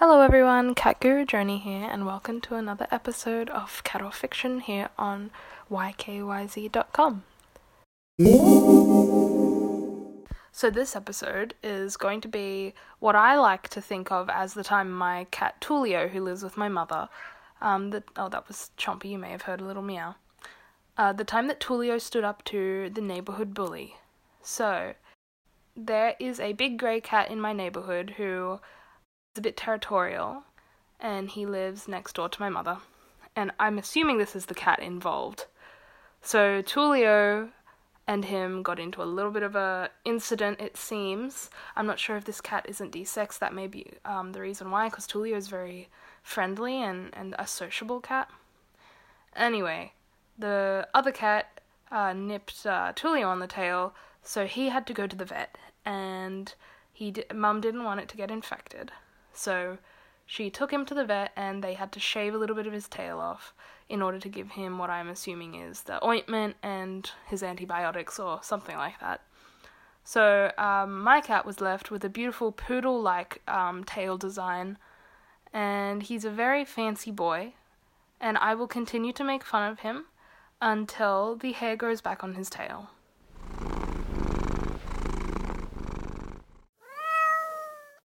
Hello everyone, Cat Guru Journey here, and welcome to another episode of Cat or Fiction here on ykyz.com. So, this episode is going to be what I like to think of as the time my cat Tulio, who lives with my mother, um, the, oh, that was Chompy, you may have heard a little meow. Uh, the time that Tulio stood up to the neighborhood bully. So, there is a big grey cat in my neighborhood who a bit territorial, and he lives next door to my mother. And I'm assuming this is the cat involved. So Tulio and him got into a little bit of a incident. It seems. I'm not sure if this cat isn't desexed. That may be um, the reason why, because Tulio is very friendly and and a sociable cat. Anyway, the other cat uh, nipped uh, Tulio on the tail, so he had to go to the vet, and he di- mum didn't want it to get infected. So she took him to the vet and they had to shave a little bit of his tail off in order to give him what I'm assuming is the ointment and his antibiotics or something like that. So um, my cat was left with a beautiful poodle like um, tail design, and he's a very fancy boy, and I will continue to make fun of him until the hair grows back on his tail.